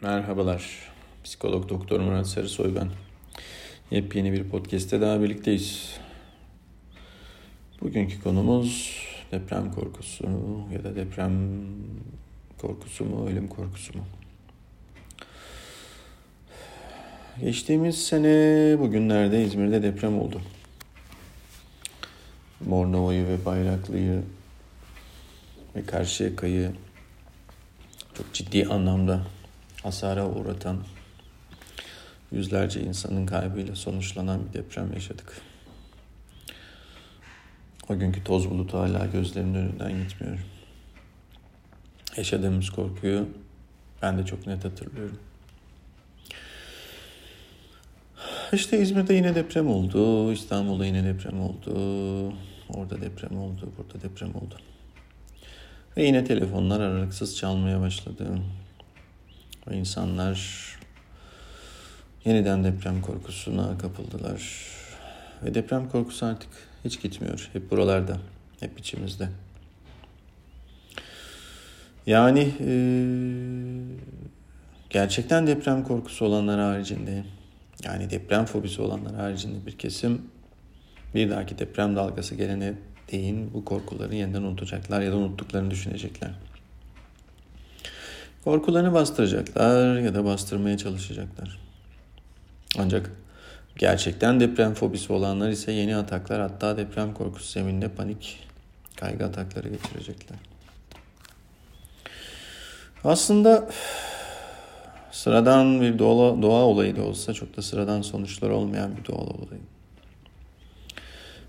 Merhabalar. Psikolog Doktor Murat Sarısoy ben. Yepyeni bir podcast'te daha birlikteyiz. Bugünkü konumuz deprem korkusu ya da deprem korkusu mu, ölüm korkusu mu? Geçtiğimiz sene bugünlerde İzmir'de deprem oldu. Bornova'yı ve Bayraklı'yı ve Karşıyaka'yı çok ciddi anlamda hasara uğratan yüzlerce insanın kaybıyla sonuçlanan bir deprem yaşadık. O günkü toz bulutu hala gözlerimin önünden gitmiyor. Yaşadığımız korkuyu ben de çok net hatırlıyorum. İşte İzmir'de yine deprem oldu, İstanbul'da yine deprem oldu, orada deprem oldu, burada deprem oldu. Ve yine telefonlar aralıksız çalmaya başladı. İnsanlar yeniden deprem korkusuna kapıldılar. Ve deprem korkusu artık hiç gitmiyor. Hep buralarda, hep içimizde. Yani e, gerçekten deprem korkusu olanlar haricinde, yani deprem fobisi olanlar haricinde bir kesim bir dahaki deprem dalgası gelene değin bu korkuları yeniden unutacaklar ya da unuttuklarını düşünecekler. Korkularını bastıracaklar ya da bastırmaya çalışacaklar. Ancak gerçekten deprem fobisi olanlar ise yeni ataklar hatta deprem korkusu zemininde panik kaygı atakları geçirecekler. Aslında sıradan bir doğa, doğa olayı da olsa çok da sıradan sonuçlar olmayan bir doğal olay.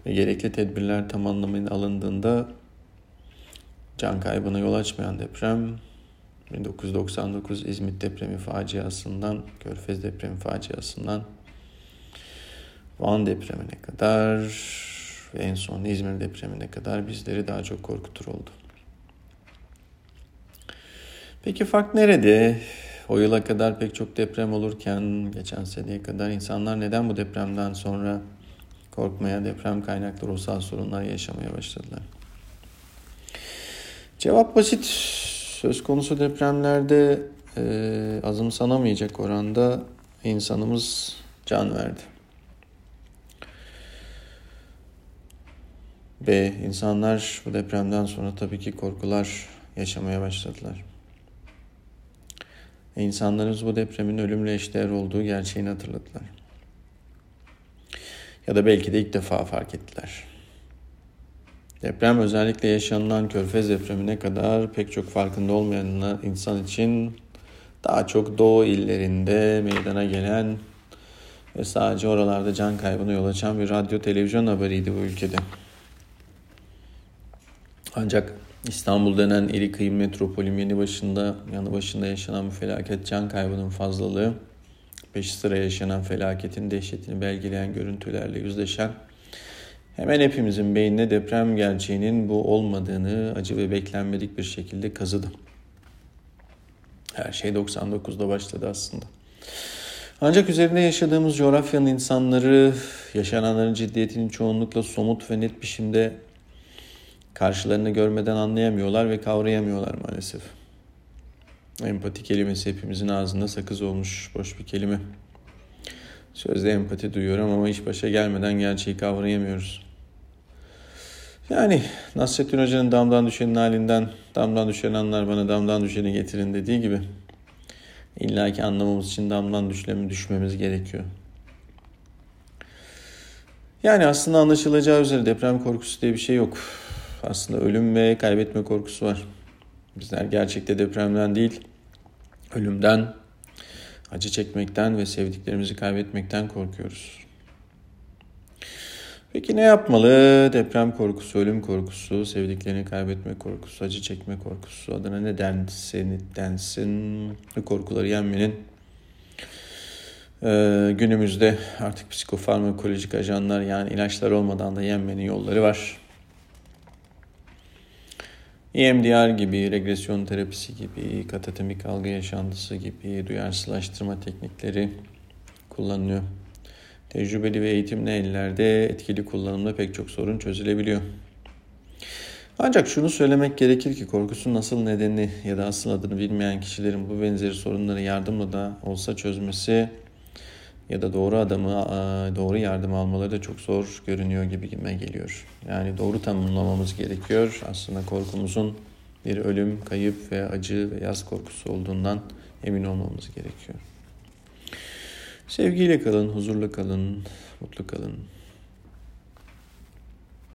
Ve gerekli tedbirler tam anlamıyla alındığında can kaybına yol açmayan deprem 1999 İzmit depremi faciasından, Körfez depremi faciasından Van depremine kadar ve en son İzmir depremine kadar bizleri daha çok korkutur oldu. Peki fark nerede? O yıla kadar pek çok deprem olurken geçen seneye kadar insanlar neden bu depremden sonra korkmaya, deprem kaynaklı ruhsal sorunlar yaşamaya başladılar? Cevap basit. Söz konusu depremlerde e, azımsanamayacak oranda insanımız can verdi. Ve insanlar bu depremden sonra tabii ki korkular yaşamaya başladılar. Ve insanlarımız bu depremin ölümle eşdeğer olduğu gerçeğini hatırladılar. Ya da belki de ilk defa fark ettiler. Deprem özellikle yaşanılan Körfez depremine kadar pek çok farkında olmayan insan için daha çok doğu illerinde meydana gelen ve sadece oralarda can kaybına yol açan bir radyo televizyon haberiydi bu ülkede. Ancak İstanbul denen iri kıyım metropolüm yeni başında, yanı başında yaşanan bu felaket can kaybının fazlalığı, peş sıra yaşanan felaketin dehşetini belgeleyen görüntülerle yüzleşen Hemen hepimizin beynine deprem gerçeğinin bu olmadığını acı ve beklenmedik bir şekilde kazıdı. Her şey 99'da başladı aslında. Ancak üzerinde yaşadığımız coğrafyanın insanları yaşananların ciddiyetini çoğunlukla somut ve net biçimde karşılarını görmeden anlayamıyorlar ve kavrayamıyorlar maalesef. Empati kelimesi hepimizin ağzında sakız olmuş boş bir kelime. Sözde empati duyuyorum ama iş başa gelmeden gerçeği kavrayamıyoruz. Yani Nasrettin Hoca'nın damdan düşenin halinden damdan düşen anlar bana damdan düşeni getirin dediği gibi illa ki anlamamız için damdan düşlemi düşmemiz gerekiyor. Yani aslında anlaşılacağı üzere deprem korkusu diye bir şey yok. Aslında ölüm ve kaybetme korkusu var. Bizler gerçekte depremden değil, ölümden, acı çekmekten ve sevdiklerimizi kaybetmekten korkuyoruz. Peki ne yapmalı? Deprem korkusu, ölüm korkusu, sevdiklerini kaybetme korkusu, acı çekme korkusu adına ne densin, densin bu korkuları yenmenin ee, günümüzde artık psikofarmakolojik ajanlar yani ilaçlar olmadan da yenmenin yolları var. EMDR gibi, regresyon terapisi gibi, katatemik algı yaşantısı gibi duyarsızlaştırma teknikleri kullanılıyor. Tecrübeli ve eğitimli ellerde etkili kullanımda pek çok sorun çözülebiliyor. Ancak şunu söylemek gerekir ki korkusun nasıl nedeni ya da asıl adını bilmeyen kişilerin bu benzeri sorunları yardımla da olsa çözmesi ya da doğru adamı doğru yardım almaları da çok zor görünüyor gibi gibime geliyor. Yani doğru tanımlamamız gerekiyor. Aslında korkumuzun bir ölüm, kayıp ve acı ve yaz korkusu olduğundan emin olmamız gerekiyor. Sevgiyle kalın, huzurlu kalın, mutlu kalın.